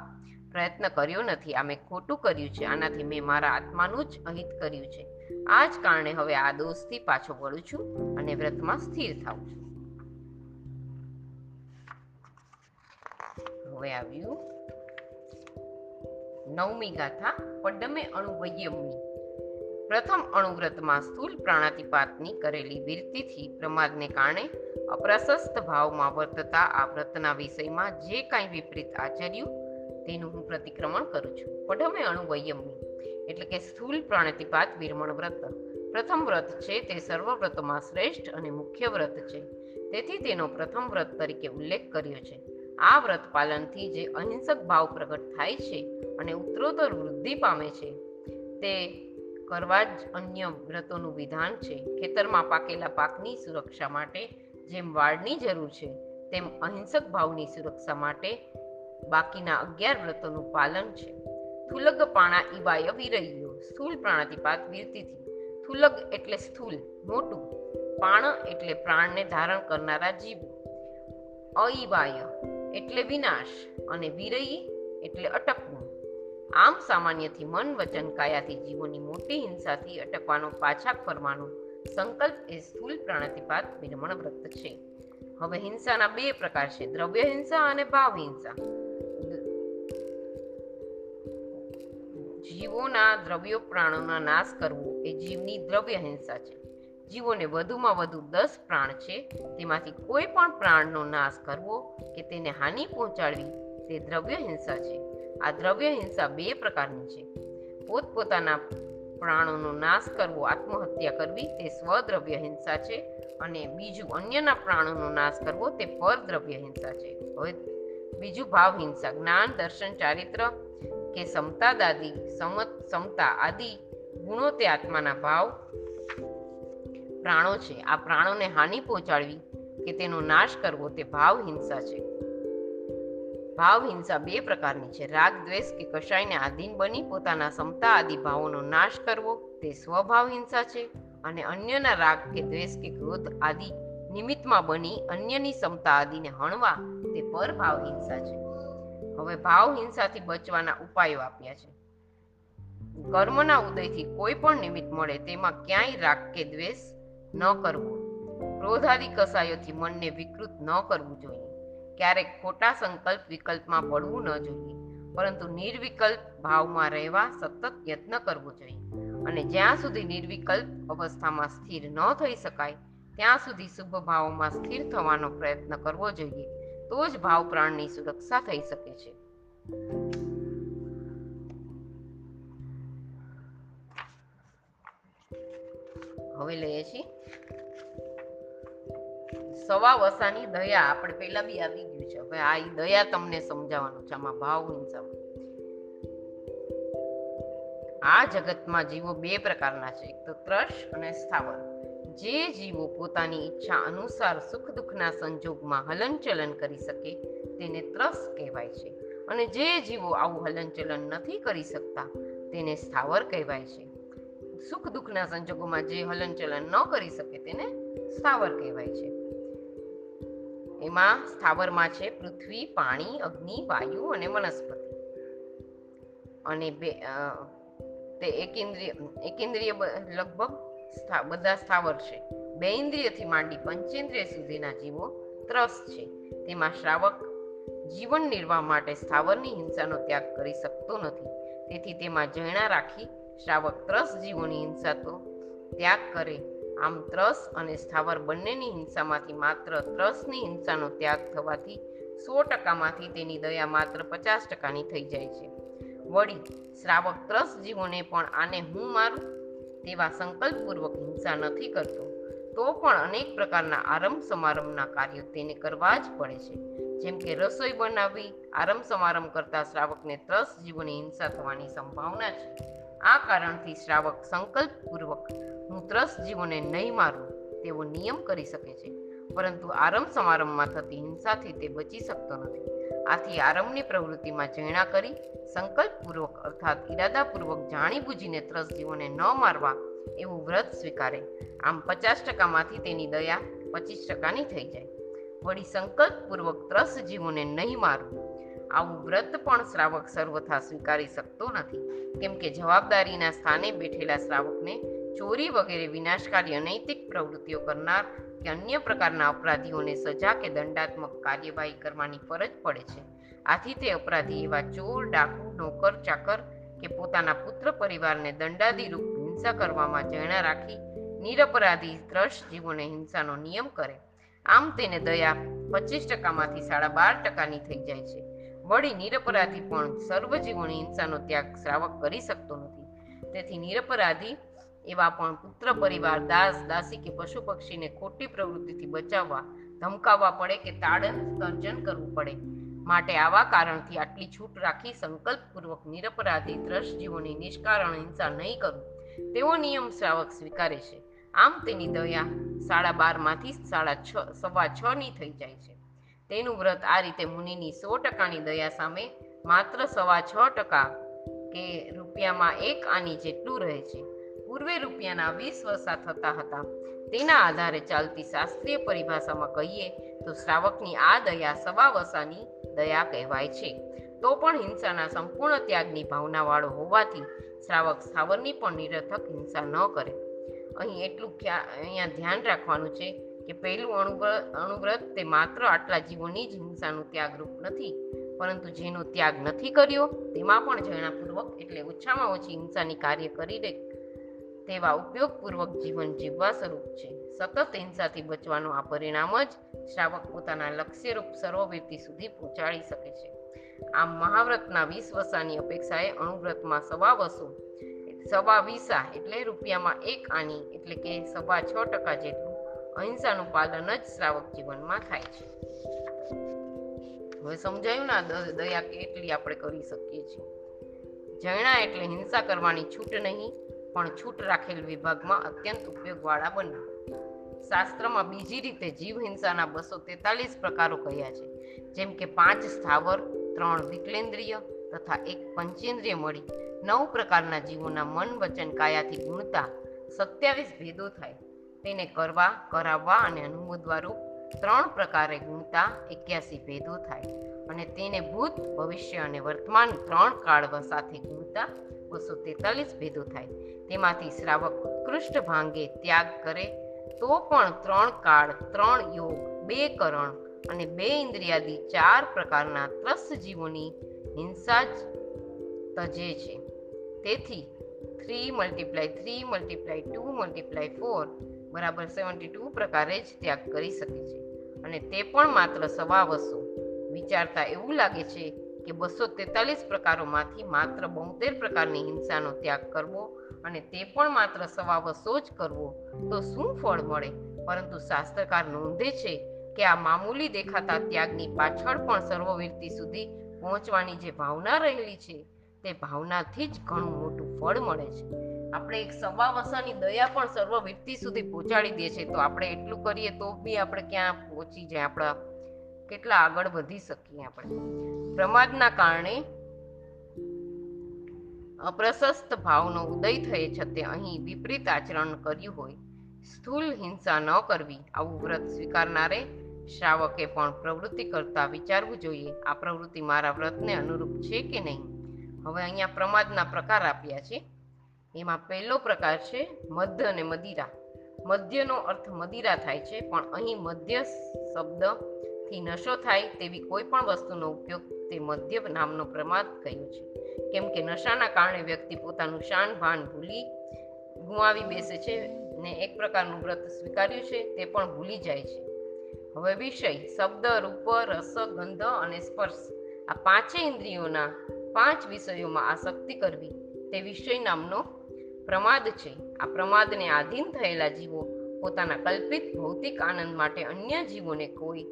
પ્રયત્ન કર્યો નથી. આ મેં ખોટું કર્યું છે. આનાથી મેં મારા આત્માનું જ અહિત કર્યું છે. આ જ કારણે હવે આ દોષથી પાછો વળું છું અને વ્રતમાં સ્થિર થાઉં છું. હવે આવ્યું. નવમી ગાથા પડમે અણુવયમની પ્રથમ અણુવ્રતમાં સ્થૂલ પ્રાણાતિપાતની કરેલી વીરતીથી પ્રમાદને કારણે અપ્રશસ્ત ભાવમાં વર્તતા આ વ્રતના વિષયમાં જે કાંઈ વિપરીત આચર્યું તેનું હું પ્રતિક્રમણ કરું છું. પડમે અણુવયમની એટલે કે સ્થૂલ પ્રાણાતિપાત વિરમણ વ્રત. પ્રથમ વ્રત છે તે સર્વ વ્રતોમાં શ્રેષ્ઠ અને મુખ્ય વ્રત છે. તેથી તેનો પ્રથમ વ્રત તરીકે ઉલ્લેખ કર્યો છે. આ વ્રત પાલનથી જે અહિંસક ભાવ પ્રગટ થાય છે અને ઉત્તરોત્તર વૃદ્ધિ પામે છે, તે કરવા જ અન્ય વ્રતોનું વિધાન છે. ખેતરમાં પાકેલા પાકની સુરક્ષા માટે જેમ વાળની જરૂર છે, તેમ અહિંસક ભાવની સુરક્ષા માટે બાકીના અગિયાર વ્રતોનું પાલન છે. થુલગ પાણા ઈવાય વિરહીયો, સ્થૂલ પ્રાણાતિપાત વીરતીથી. થુલગ એટલે સ્થૂલ, મોટું. પાણ એટલે પ્રાણને ધારણ કરનારા જીવ. અઈવાય એટલે વિનાશ અને વિરહી એટલે અટકવું. આમ સામાન્યથી મન વચન કાયાથી જીવોની મોટી હિંસાથી અટકવાનો પાછા ફરવાનો સંકલ્પ એ સ્થૂલ પ્રાણાતિપાત વિરમણ વ્રત છે. હવે હિંસાના બે પ્રકાર છે દ્રવ્ય હિંસા અને ભાવ હિંસા જીવોના દ્રવ્યો પ્રાણોના નાશ કરવો એ જીવની દ્રવ્ય હિંસા છે. જીવોને વધુમાં વધુ દસ પ્રાણ છે. તેમાંથી કોઈ પણ પ્રાણનો નાશ કરવો કે તેને હાનિ પહોંચાડવી તે દ્રવ્ય હિંસા છે. આ દ્રવ્ય હિંસા બે પ્રકારની છે. પોતપોતાના પ્રાણોનો નાશ કરવો, આત્મહત્યા કરવી તે સ્વદ્રવ્ય હિંસા છે અને બીજું અન્યના પ્રાણોનો નાશ કરવો તે પરદ્રવ્ય હિંસા છે. હવે બીજું ભાવ હિંસા જ્ઞાન, દર્શન, ચારિત્ર કે સમતા દાદી, સમત, સમતા આદિ, ગુણો તે આત્માના ભાવ પ્રાણો છે. આ પ્રાણોને હાનિ પહોંચાડવી કે તેનો નાશ કરવો તે ભાવ હિંસા છે. ભાવ હિંસા બે પ્રકારની છે. રાગ, દ્વેષ કે કશાયને આધીન બની પોતાના સમતા આદિ ભાવોનો નાશ કરવો તે સ્વભાવ હિંસા છે અને અન્યના રાગ કે દ્વેષ કે ક્રોધ આદિ નિમિત્તમાં બની અન્યની સમતા આદિને હણવા તે પરભાવ હિંસા છે. હવે ભાવ હિંસાથી બચવાના ઉપાયો આપ્યા છે. કર્મના ઉદયથી કોઈ પણ નિમિત્ત મળે તેમાં ક્યાંય રાગ કે દ્વેષ ન કરવો. ક્રોધાદી કસાયોથી મનને વિકૃત ન કરવું જોઈએ. ક્યારેક ખોટા સંકલ્પ વિકલ્પમાં પડવું ન જોઈએ. પરંતુ નિર્વિકલ્પ ભાવમાં રહેવા સતત યત્ન કરવો જોઈએ. અને જ્યાં સુધી નિર્વિકલ્પ અવસ્થામાં સ્થિર ન થઈ શકાય, ત્યાં સુધી શુભ ભાવોમાં સ્થિર થવાનો પ્રયત્ન કરવો જોઈએ. તો જ ભાવ પ્રાણની સુરક્ષા થઈ શકે છે. હવે લઈએ છીએ. સવા વસાની દયા આપણે પહેલા બી આવી ગયું છે. હવે આ દયા તમને સમજાવવાનું છે, આમાં ભાવ હિંસા આ જગતમાં જીવો બે પ્રકારના છે. એક તો ત્રશ અને સ્થાવર. જે જીવો પોતાની ઈચ્છા અનુસાર સુખ દુઃખના સંજોગમાં હલનચલન કરી શકે, તેને ત્રસ કહેવાય છે. અને જે જીવો આવું હલનચલન નથી કરી શકતા, તેને સ્થાવર કહેવાય છે. સુખ દુઃખના સંજોગોમાં જે હલનચલન ન કરી શકે, તેને સ્થાવર કહેવાય છે. એમાં સ્થાવરમાં છે પૃથ્વી, પાણી, અગ્નિ, વાયુ અને વનસ્પતિ. અને બે તે એકેન્દ્રિય એકેન્દ્રિય લગભગ બધા સ્થાવર છે. બે ઇન્દ્રિયથી માંડી પંચેન્દ્રિય સુધીના જીવો ત્રસ છે. તેમાં શ્રાવક જીવન નિર્વાહ માટે સ્થાવરની હિંસાનો ત્યાગ કરી શકતો નથી. તેથી તેમાં જૈણા રાખી શ્રાવક ત્રસ જીવોની હિંસા તો ત્યાગ કરે. આમ ત્રસ અને સ્થાવર બંનેની હિંસામાંથી માત્ર ત્રસની હિંસાનો ત્યાગ થવાથી સો ટકામાંથી તેની દયા માત્ર પચાસ ટકાની થઈ જાય છે. વળી, શ્રાવક ત્રસ જીવોને પણ આને હું મારું તેવા સંકલ્પપૂર્વક હિંસા નથી કરતો, તો પણ અનેક પ્રકારના આરંભ સમારંભના કાર્યો તેને કરવા જ પડે છે. જેમ કે રસોઈ બનાવવી, આરંભ સમારંભ કરતા શ્રાવકને ત્રસ જીવોની હિંસા થવાની સંભાવના છે. આ કારણથી શ્રાવક સંકલ્પપૂર્વક, હું ત્રસ જીવોને નહીં મારું તેવો નિયમ કરી શકે છે. પરંતુ આરંભ સમારંભમાં થતી હિંસાથી તે બચી શકતો નથી. આથી આરંભની પ્રવૃત્તિમાં ઝીણા કરી સંકલ્પપૂર્વક અર્થાત ઈરાદાપૂર્વક જાણી બુજીને ત્રસ જીવોને ન મારવા એવું વ્રત સ્વીકારે. આમ પચાસ ટકામાંથી તેની દયા પચીસ ટકાની થઈ જાય. વળી સંકલ્પપૂર્વક ત્રસ જીવોને નહીં મારવું. આવું વ્રત પણ શ્રાવક સર્વથા સ્વીકારી શકતો નથી. કેમ કે જવાબદારીના સ્થાને બેઠેલા શ્રાવકને ચોરી વગેરે વિનાશકારી અનૈતિક પ્રવૃત્તિઓ કરનાર અન્ય પ્રકારના અપરાધીઓને સજા કે દંડાત્મક કાર્યવાહી કરવાની ફરજ પડે છે. આથી તે અપરાધી એવા ચોર, ડાકુ, નોકર, ચાકર કે પોતાના પુત્ર પરિવારને દંડાધિરૂપ હિંસા કરવામાં જણા રાખી નિરપરાધી ત્રશ જીવોને હિંસાનો નિયમ કરે. આમ તેને દયા પચીસ ટકામાંથી સાડા બાર ટકાની થઈ જાય છે. વળી નિરપરાધી પણ સર્વ જીવોની હિંસાનો ત્યાગ, શ્રાવક કરી શકતો નથી. તેથી નિરપરાધી એવા પણ પુત્ર પરિવાર, દાસ, દાસી કે પશુ પક્ષીને ખોટી પ્રવૃત્તિથી બચાવવા, ધમકાવવા પડે કે તાડન, સર્જન કરવું પડે. માટે આવા કારણથી આટલી છૂટ રાખી સંકલ્પપૂર્વક નિરપરાધી ત્રશ જીવોની નિષ્કારણ હિંસા નહીં કરવું તેવો નિયમ શ્રાવક સ્વીકારે છે. આમ તેની દયા સાડા બારમાંથી સાડા છ, સવા છ ની થઈ જાય છે. તેનું વ્રત આ રીતે મુનિની સો ટકાની દયા સામે માત્ર સવા છ ટકા કે રૂપિયામાં એક આની જેટલું રહે છે. પૂર્વે રૂપિયાના વીસ વર્ષા થતા હતા. તેના આધારે ચાલતી શાસ્ત્રીય પરિભાષામાં કહીએ તો શ્રાવકની આ દયા સવા વસાની દયા કહેવાય છે. તો પણ હિંસાના સંપૂર્ણ ત્યાગની ભાવનાવાળો હોવાથી શ્રાવક સ્થાવરની પણ નિરર્થક હિંસા ન કરે. અહીં એટલું અહીંયા ધ્યાન રાખવાનું છે કે પહેલું અણુવ્રત અણુવ્રત તે માત્ર આટલા જીવોની જ હિંસાનું ત્યાગરૂપ નથી, પરંતુ જેનો ત્યાગ નથી કર્યો તેમાં પણ જણાપૂર્વક એટલે ઓછામાં ઓછી હિંસાની કાર્ય કરી તેવા ઉપયોગપૂર્વક જીવન જીવવા સ્વરૂપ છે. સતત હિંસાથી બચવાનું આ પરિણામ જ શ્રાવક પોતાના લક્ષ્યરૂપ સર્વવ્યક્તિ સુધી પહોંચાડી શકે છે. આમ મહાવ્રતના વીસ વસાની અપેક્ષાએ અણુવ્રતમાં સવા વસો, સવા વીસા એટલે રૂપિયામાં એક આની એટલે કે સવા છ ટકા જેટલું અહિંસાનું પાલન જ શ્રાવક જીવનમાં થાય છે. હવે સમજાયું ના દયા કેટલી આપણે કરી શકીએ છીએ? જૈણા એટલે હિંસા કરવાની છૂટ નહીં પણ છૂટ રાખેલ વિભાગમાં અત્યંત ઉપયોગવાળા બન્યા શાસ્ત્રમાં બીજી રીતે જીવ હિંસાના બસો તેતાલીસ પ્રકારો કહ્યા છે. જેમ કે પાંચ સ્થાવર, ત્રણ વિકલેન્દ્રિય તથા એક પંચેન્દ્રિય મળી. નવ પ્રકારના જીવોના મન વચન કાયાથી ગુણતા સત્યાવીસ ભેદો થાય. તેને કરવા, કરાવવા અને અનુમોદવારૂપ ત્રણ પ્રકારે ગુણતા એક્યાસી ભેદો થાય અને તેને ભૂત, ભવિષ્ય અને વર્તમાન ત્રણ કાળ સાથે ગુણતા બસો તેતાલીસ ભેદો થાય. તેમાંથી શ્રાવક ઉત્કૃષ્ટ ભાંગે ત્યાગ કરે, તો પણ ત્રણ કાળ, ત્રણ યોગ, બે કરણ અને બે ઇન્દ્રિયાદી ચાર પ્રકારના ત્રસ્ત જીવોની હિંસા જ તજે છે. તેથી three multiply three multiply two multiply four બરાબર સેવન્ટી ટુ પ્રકારે જ ત્યાગ કરી શકે છે. અને તે પણ માત્ર સવા વસો. વિચારતા એવું લાગે છે કે બસો તેતાલીસ પ્રકારોમાંથી માત્ર બોતેર પ્રકારની હિંસાનો ત્યાગ કરવો અને તે પણ માત્ર સવા વસો જ કરવો, તો શું ફળ મળે? પરંતુ શાસ્ત્રકાર નોંધે છે કે આ મામૂલી દેખાતા ત્યાગની પાછળ પણ સર્વવીરતી સુધી પહોંચવાની જે ભાવના રહેલી છે, તે ભાવનાથી જ ઘણું મોટું ફળ મળે છે. આપણે એક સવા વસાની દયા પણ સર્વ વ્યક્તિ સુધી પહોંચાડી દે છે. તો આપણે એટલું કરીએ તો બી આપણે ક્યાં પહોંચી જાય? આપણા કેટલા આગળ વધી શકીએ આપણે? પ્રમાદના કારણે અપ્રશસ્ત ભાવનો ઉદય થયે છતે અહીં વિપરીત આચરણ કર્યું હોય. સ્થૂલ હિંસા ન કરવી. આવું વ્રત સ્વીકારનારે શ્રાવકે પણ પ્રવૃત્તિ કરતા વિચારવું જોઈએ. આ પ્રવૃત્તિ મારા વ્રતને અનુરૂપ છે કે નહીં? હવે અહીંયા પ્રમાદના પ્રકાર આપ્યા છે. એમાં પહેલો પ્રકાર છે મધ્ય અને મદિરા. મધ્યનો અર્થ મદિરા થાય છે, પણ અહીં મધ્ય શબ્દથી નશો થાય તેવી કોઈ પણ વસ્તુનો ઉપયોગ તે મધ્ય નામનો પ્રમાદ કહ્યું છે. કેમ કે નશાના કારણે વ્યક્તિ પોતાનું શાન, ભાન ભૂલી ગુમાવી બેસે છે ને એક પ્રકારનું વ્રત સ્વીકાર્યું છે, તે પણ ભૂલી જાય છે. હવે વિષય, શબ્દ, રૂપ, રસ, ગંધ અને સ્પર્શ. આ પાંચે ઇન્દ્રિયોના પાંચ વિષયોમાં આસક્તિ કરવી તે વિષય નામનો પ્રમાદ છે. આ પ્રમાદને આધીન થયેલા જીવો પોતાના કલ્પિત ભૌતિક આનંદ માટે અન્ય જીવોને કોઈ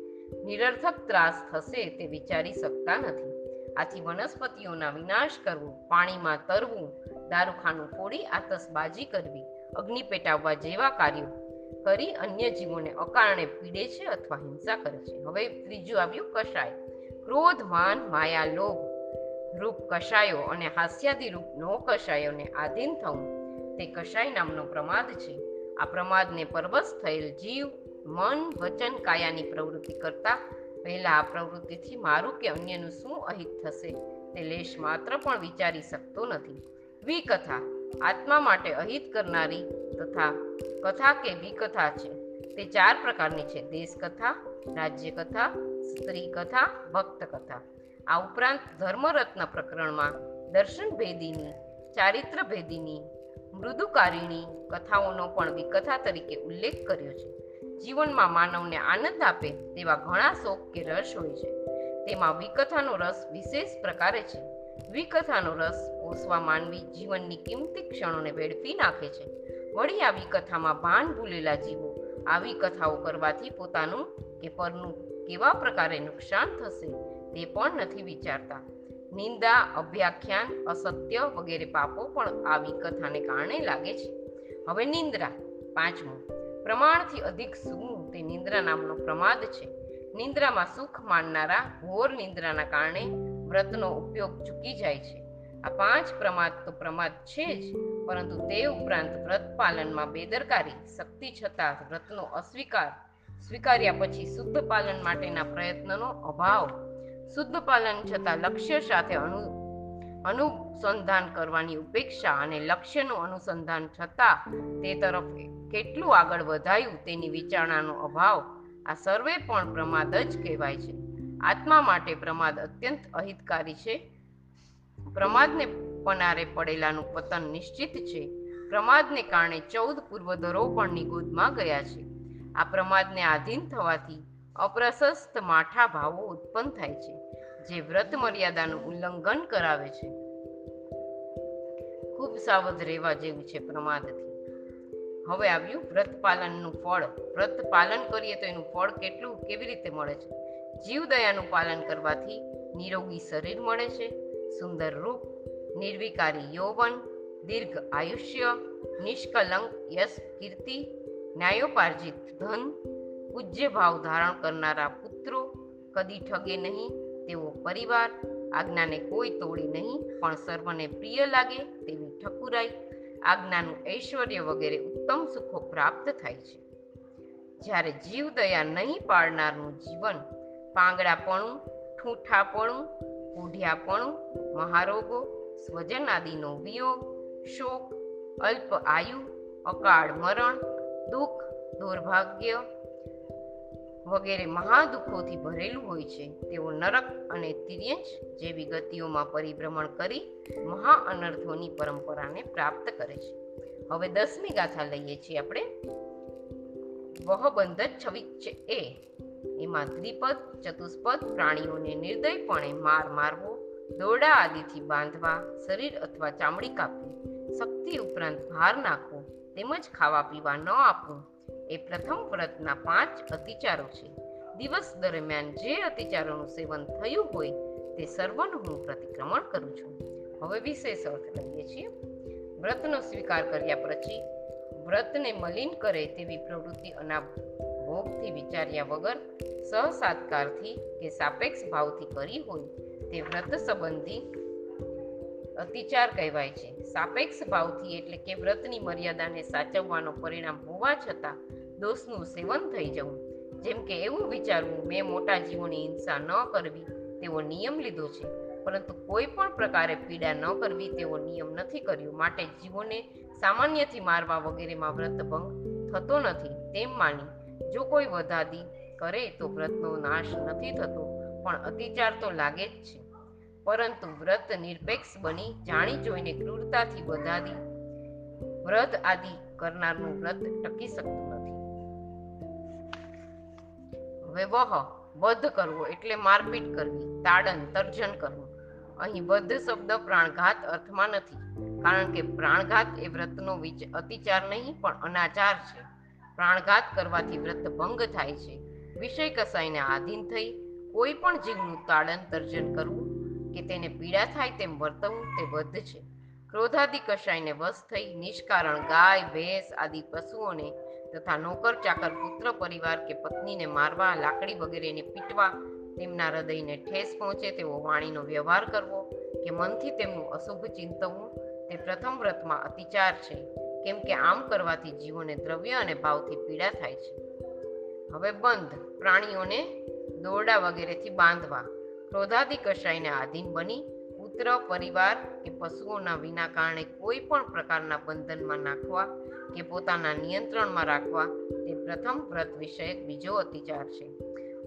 નિરર્થક ત્રાસ થશે તે વિચારી શકતા નથી. આથી વનસ્પતિઓના વિનાશ કરવો, પાણીમાં તરવું, દારૂખાનું ફોડી આતશબાજી કરવી, અગ્નિ પેટાવવા જેવા કાર્યો કરી અન્ય જીવોને અકારણે પીડે છે અથવા હિંસા કરે છે. હવે ત્રીજું આવ્યું કશાય. ક્રોધ, માન, માયા, લોભ રૂપ કશાયો અને હાસ્યાદી રૂપ નો કશાયોને આધીન થવું. તે કશાય નામનો પ્રમાદ છે. આ પ્રમાદને પરવશ થયેલ જીવ, મન, વચન, કાયાની પ્રવૃત્તિ કરતા પહેલા આ પ્રવૃત્તિથી મારું કે અન્યનું શું અહિત થશે તે લેશ માત્ર પણ વિચારી શકતો નથી. વિકથા, આત્મા માટે અહિત કરનારી તથા કથા કે વિકથા છે તે ચાર પ્રકારની છે. દેશ કથા રાજ્ય કથા સ્ત્રી કથા ભક્ત કથા આ ઉપરાંત ધર્મરત્ન પ્રકરણમાં દર્શન ભેદીની, ચારિત્ર ભેદીની મૃદુકારિણી કથાઓનો પણ વિકથા તરીકે ઉલ્લેખ કર્યો છે. જીવનમાં માનવને આનંદ આપે તેવા ઘણા શોખ કે રસ હોય છે. તેમાં વિકથાનો રસ વિશેષ પ્રકારે છે. વિકથાનો રસ પોષવા માનવી જીવનની કિંમતી ક્ષણોને વેડફી નાખે છે. વળી આવી કથામાં ભાન ભૂલેલા જીવો આવી કથાઓ કરવાથી પોતાનું કે પરનું કેવા પ્રકારે નુકસાન થશે તે પણ નથી વિચારતા. નિંદા, અભ્યાખ્યાન, અસત્ય વગેરે પાપો પણ આવી કથાને કારણે લાગે છે. હવે નિંદ્રા, પાંચમું. પ્રમાણથી અધિક સૂવું તે નિંદ્રા નામનો પ્રમાદ છે. નિંદ્રામાં સુખ માનનારા ઘોર નિંદ્રાના કારણે વ્રતનો ઉપયોગ ચૂકી જાય છે. આ પાંચ પ્રમાદ તો પ્રમાદ છે જ, પરંતુ તે ઉપરાંત વ્રત પાલનમાં બેદરકારી, શક્તિ છતાં વ્રતનો અસ્વીકાર, સ્વીકાર્યા પછી શુદ્ધ પાલન માટેના પ્રયત્નનો અભાવ. શુદ્ધ પાલન છતાં લક્ષ્ય સાથે અનુ, અનુસંધાન કરવાની ઉપેક્ષા અને લક્ષ્યનું અનુસંધાન છતાં તે તરફ કેટલું આગળ વધાયું તેની વિચારણાનો અભાવ આ સર્વે પણ પ્રમાદ જ કહેવાય છે. આત્મા માટે પ્રમાદ અત્યંત અહિતકારી છે. પ્રમાદને પનારે પડેલાનું પતન નિશ્ચિત છે. પ્રમાદને કારણે ચૌદ પૂર્વધરો પણ નિગોદમાં ગયા છે. આ પ્રમાદને આધીન થવાથી અપ્રશસ્ત માઠા ભાવો ઉત્પન્ન થાય છે, જે વ્રત મર્યાદાનું ઉલ્લંઘન કરાવે છે. ખૂબ સાવધ રહેવા જેવું છે પ્રમાદથી. હવે આવ્યું વ્રત પાલનનું ફળ. વ્રત પાલન કરીએ તો એનું ફળ કેટલું, કેવી રીતે મળે છે? જીવદયાનું પાલન કરવાથી નિરોગી શરીર મળે છે, સુંદર રૂપ, નિર્વિકારી યૌવન, દીર્ઘ આયુષ્ય, નિષ્કલંક, યશ, કીર્તિ, ન્યાયોપાર્જિત ધન પૂજ્ય ભાવ ધારણ કરનારા પુત્રો કદી ઠગે નહીં તેવો પરિવાર, આજ્ઞાને કોઈ તોડી નહીં, પણ સર્વને પ્રિય લાગે તેવી ઠકુરાઈ, આજ્ઞાનું ઐશ્વર્ય વગેરે ઉત્તમ સુખો પ્રાપ્ત થાય છે. જ્યારે જીવ દયા નહીં પાડનારનું જીવન પાંગડાપણું ઠૂઠાપણું બુઢિયાપણું મહારોગો, સ્વજન આદિનો વિયોગ, શોક, અલ્પ આયુ, અકાળ મરણ, દુઃખ, દુર્ભાગ્ય વગેરે મહાદુઃખોથી ભરેલું હોય છે. તેઓ નરક અને તિર્યંશ જેવી ગતિઓમાં પરિભ્રમણ કરી મહા અનર્થોની પરંપરાને પ્રાપ્ત કરે છે. હવે દસમી ગાથા લઈએ છીએ આપણે. વહ બંધ છવિચ એ. એમાં દ્વિપદ, ચતુષ્પદ પ્રાણીઓને નિર્દયપણે માર મારવો, દોરડા આદિથી બાંધવા, શરીર અથવા ચામડી કાપવી, શક્તિ ઉપરાંત ભાર નાખવો, તેમજ ખાવા પીવા ન આપવું એ પ્રથમ વ્રતના પાંચ અતિચારો છે. દિવસ દરમિયાન જે અતિચારોનું સેવન થયું હોય તે સર્વનું હું પ્રતિક્રમણ કરું છું. હવે વિશેષ અર્થ લઈએ છીએ. વ્રતનો સ્વીકાર કર્યા પછી વ્રતને મલિન કરે તેવી પ્રવૃત્તિ અના ભોગથી વિચાર્યા વગર સહસાત્કારથી કે સાપેક્ષ ભાવથી કરી હોય તે વ્રત સંબંધી અતિચાર કહેવાય છે. સાપેક્ષ ભાવથી એટલે કે વ્રતની મર્યાદાને સાચવવાનો પરિણામ હોવા છતાં દોષનું સેવન થઈ જવું. જેમ કે એવું વિચારવું, મેં મોટા જીવોની હિંસા ન કરવી તેવો નિયમ લીધો છે. પરંતુ કોઈ પણ પ્રકારે પીડા ન કરવી તેવો નિયમ નથી કર્યો. માટે જીવોને સામાન્યથી મારવા વગેરેમાં વ્રત ભંગ થતો નથી. તેમ માની, જો કોઈ વધાદી કરે, તો વ્રતનો નાશ નથી થતો, પણ અતિચાર તો લાગે જ છે. પરંતુ વ્રત નિરપેક્ષ બની, જાણી જોઈને ક્રૂરતાથી વધાદી વ્રત આદિ કરનારનું વ્રત ટકી શકતું હવે વધ કરવો એટલે મારપીટ કરવી, તાડન, તર્જન કરવું. અહીં વધ શબ્દ પ્રાણઘાત અર્થમાં નથી, કારણ કે પ્રાણઘાત એ વ્રતનો અતિચાર નહીં, પણ અનાચાર છે. પ્રાણઘાત કરવાથી વ્રત ભંગ થાય છે. વિષય કસાઈને આધીન થઈ, કોઈ પણ જીવનું તાડન, તર્જન કરવું, કે તેને પીડા થાય તેમ વર્તવું, તે વધ છે. ક્રોધાદિ કશાયને વશ થઈ, નિષ્કારણ, ગાય, ભેંસ આદિ પશુઓને તથા નોકર ચાકર પુત્ર પરિવાર કે પત્નીને મારવા, લાકડી વગેરેને પીટવા, તેમના હૃદયને ઠેસ પહોંચે તેવો વાણીનો વ્યવહાર કરવો કે મનથી તેમનું અશુભ ચિંતવવું તે પ્રથમ વ્રતમાં અતિચાર છે, કેમ કે આમ કરવાથી જીવોને દ્રવ્ય અને ભાવથી પીડા થાય છે. હવે બંધ, પ્રાણીઓને દોરડા વગેરેથી બાંધવા, ક્રોધાદિ કશાયને આધીન બની મિત્ર પરિવાર કે પશુઓના વિના કારણે કોઈ પણ પ્રકારના બંધનમાં નાખવા કે પોતાના નિયંત્રણમાં રાખવા તે પ્રથમ વ્રત વિષયક બીજો અતિચાર છે.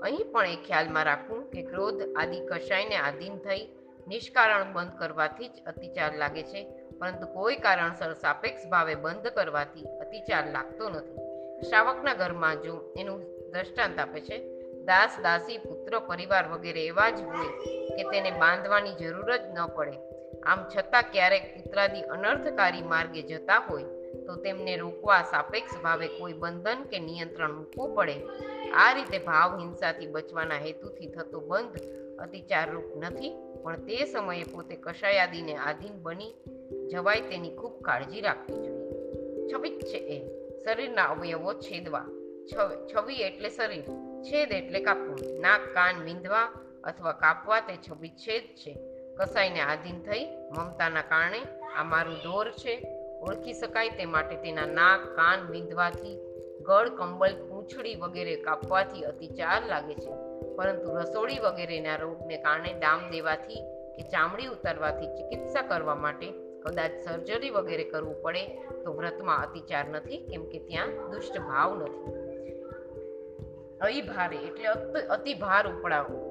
અહીં પણ એ ખ્યાલમાં રાખવું કે ક્રોધ આદિ કશાયને આધીન થઈ નિષ્કારણ બંધ કરવાથી જ અતિચાર લાગે છે, પરંતુ કોઈ કારણસર સાપેક્ષ ભાવે બંધ કરવાથી અતિચાર લાગતો નથી. શ્રાવકના ઘરમાં જો એનું દ્રષ્ટાંત આપે છે દાસ, દાસી, પુત્ર, પરિવાર વગેરે એવા જ હોય કે તેને બાંધવાની જરૂર જ ન પડે. આમ છતાં ક્યારેક પુત્રાદિ અનર્થકારી માર્ગે જતા હોય તો તેમને રોકવા સાપેક્ષ ભાવે કોઈ બંધન કે નિયંત્રણ મૂકવું પડે. આ રીતે ભાવ હિંસાથી બચવાના હેતુથી થતો બંધ અતિચારરૂપ નથી, પણ તે સમયે પોતે કશાયાદીને આધીન બની જવાય તેની ખૂબ કાળજી રાખવી જોઈએ. છબી છે એ. શરીરના અવયવો છેદવા. છવી એટલે શરીર. છેદ એટલે કાપવું. નાક, કાન વિંધવા અથવા કાપવા તે છબી છેદ છે. કસાઈને આધીન થઈ મમતાના કારણે આ મારું દોર છે. ઓળખી શકાય તે માટે તેના નાક, કાન વિંધવાથી ગળ કંબલ પૂંછડી વગેરે કાપવાથી અતિચાર લાગે છે. પરંતુ રસોડી વગેરેના રોગને કારણે ડામ દેવાથી કે ચામડી ઉતારવાથી ચિકિત્સા કરવા માટે કદાચ સર્જરી વગેરે કરવું પડે તો વ્રતમાં અતિચાર નથી કેમ કે ત્યાં દુષ્ટ ભાવ નથી. અતિભારે એટલે અતિ અતિભાર ઉપડાવવો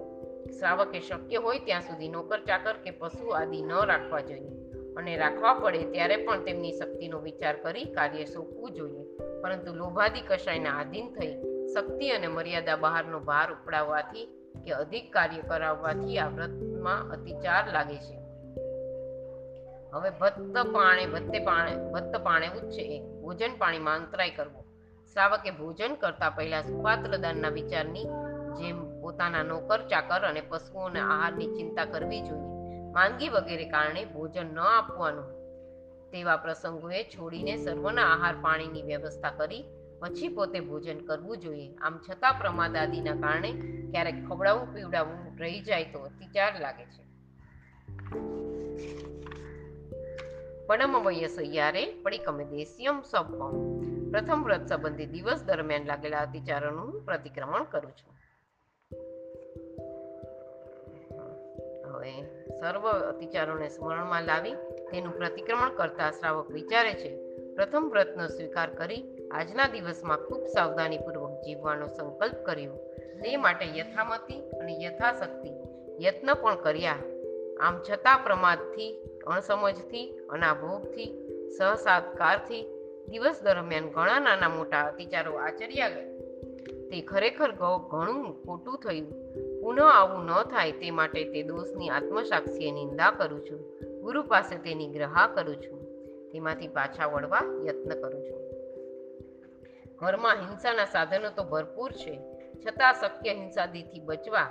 શ્રાવકે શક્ય હોય ત્યાં સુધી નોકર ચાકર કે પશુ આદિ ન રાખવા જોઈએ. અને રાખવા પડે ત્યારે પણ તેમની શક્તિનો વિચાર કરી કાર્ય સોંપવું જોઈએ. પરંતુ લોભાદી કશાયના આધીન થઈ શક્તિ અને મર્યાદા બહારનો ભાર ઉપડાવવાથી કે અધિક કાર્ય કરાવવાથી આ વ્રતમાં અતિચાર લાગે છે. હવે ભત્ત પાણે ભત્તે પાણે ભત્ત પાણે ઉચ્ચે ભોજન પાણીમાં અંતરાય કરવો. શ્રાવકે ભોજન કરતા પહેલા સુપાત્ર દાનના વિચારની જેમ પોતાના નોકર, ચાકર અને પશુઓના આહારની ચિંતા કરવી જોઈએ. માંદગી વગેરે કારણે ભોજન ન આપવાનું. તેવા પ્રસંગોએ છોડીને સર્વના આહાર પાણીની વ્યવસ્થા કરી પછી પોતે ભોજન કરવું જોઈએ. આમ છતાં પ્રમાદ આદિના કારણે ક્યારેક ખવડાવવું પીવડાવવું રહી જાય તો અતિચાર લાગે છે. પડમવય સૈયારે પડીકમે દેશિયમ સપમ પ્રથમ વ્રત સંબંધી દિવસ દરમિયાન લાગેલા અતિચારોનું પ્રતિક્રમણ કરું છું. હવે સર્વ અતિચારોને સ્મરણમાં લાવી તેનું પ્રતિક્રમણ કરતા શ્રાવક વિચારે છે, પ્રથમ વ્રતનો સ્વીકાર કરી આજના દિવસમાં ખૂબ સાવધાનીપૂર્વક જીવવાનો સંકલ્પ કર્યો. તે માટે યથામતી અને યથાશક્તિ યત્ન પણ કર્યા. આમ છતાં પ્રમાદથી, અણસમજથી, અનાભોગથી, સહસાત્કારથી દિવસ દરમિયાન ઘણા નાના મોટા અતિચારો આચર્યા ગયા. તે ખરેખર ઘણું ખોટું થયું. પુનઃ આવું ન થાય તે માટે તે દોષની આત્મસાક્ષીએ નિંદા કરું છું. ગુરુ પાસે તેની ગ્રહા કરું છું. તેમાંથી પાછા વળવા યત્ન કરું છું. ઘરમાં હિંસાના સાધનો તો ભરપૂર છે. છતાં શક્ય હિંસાદીથી બચવા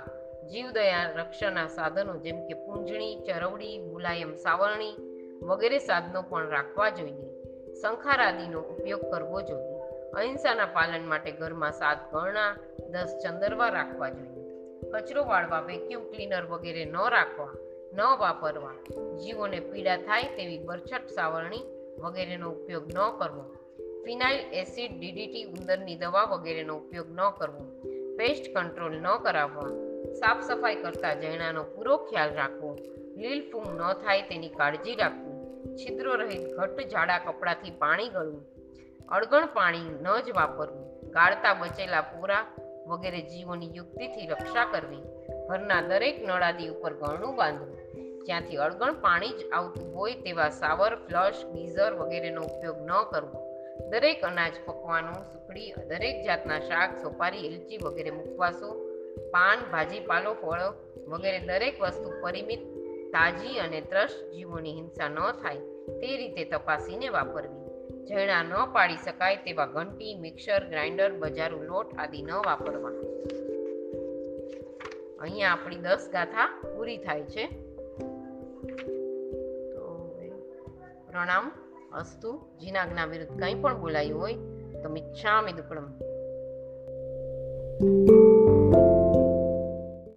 જીવદયા રક્ષણના સાધનો જેમ કે પૂંજણી ચરવડી, મુલાયમ, સાવરણી વગેરે સાધનો પણ રાખવા જોઈએ. શંખાર આદિનો ઉપયોગ કરવો જોઈએ. અહિંસાના પાલન માટે ઘરમાં સાત ગરણા, દસ ચંદરવા રાખવા જોઈએ. કચરો વાળવા વેક્યુમ ક્લીનર વગેરે ન રાખવા, ન વાપરવા, જીવોને પીડા થાય તેવી બરછટ સાવરણી વગેરેનો ઉપયોગ ન કરવો. ફિનાઇલ એસિડ ડીડીટી ઉંદરની દવા વગેરેનો ઉપયોગ ન કરવો. પેસ્ટ કંટ્રોલ ન કરાવવા. સાફ સફાઈ કરતા જૈણાનો પૂરો ખ્યાલ રાખવો. લીલ ફૂંગ ન થાય તેની કાળજી રાખવી. છિદ્રો રહિત ઘટ્ટ જાડા કપડાથી પાણી ગળવું અળગણ પાણી ન જ વાપરવું, ગાળતા બચેલા પૂરા વગેરે જીવોની યુક્તિથી રક્ષા કરવી, ઘરના દરેક નળાદી ઉપર ગળણું બાંધવું, જ્યાંથી અળગણ પાણી જ આવતું હોય તેવા સાવર, ફ્લશ, ગીઝર વગેરેનો ઉપયોગ ન કરવો. દરેક અનાજ પકવાનું, સુખડી, દરેક જાતના શાક, સોપારી એલચી વગેરે મુખવાસો, પાન, ભાજીપાલો, ફળો વગેરે દરેક વસ્તુ પરિમિત તાજી અને ત્રસ્ત જીવોની હિંસા ન થાય તે રીતે તપાસીને વાપરવી. જૈણા ન પાડી શકાય તેવા ઘંટી, મિક્સર, ગ્રાઇન્ડર, બજારું, લોટ આદિ ન વાપરવા. અહીંયા આપણી દસ ગાથા પૂરી થાય છે. તો પ્રણામ, અસ્તુ. જીનાજ્ઞા વિરુદ્ધ કંઈ પણ બોલાયું હોય તો મિચ્છામિ દુક્કડમ